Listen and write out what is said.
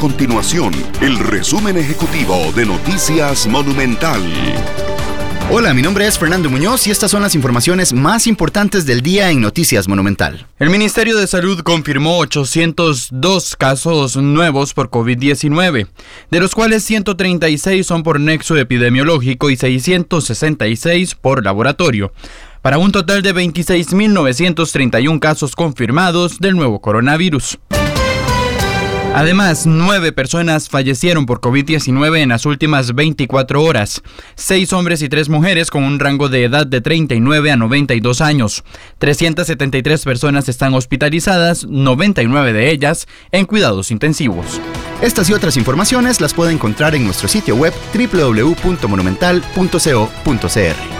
continuación el resumen ejecutivo de Noticias Monumental. Hola, mi nombre es Fernando Muñoz y estas son las informaciones más importantes del día en Noticias Monumental. El Ministerio de Salud confirmó 802 casos nuevos por COVID-19, de los cuales 136 son por nexo epidemiológico y 666 por laboratorio para un total de 26.931 casos confirmados del nuevo coronavirus. Además, nueve personas fallecieron por COVID-19 en las últimas 24 horas. Seis hombres y tres mujeres con un rango de edad de 39 a 92 años. 373 personas están hospitalizadas, 99 de ellas en cuidados intensivos. Estas y otras informaciones las puede encontrar en nuestro sitio web www.monumental.co.cr.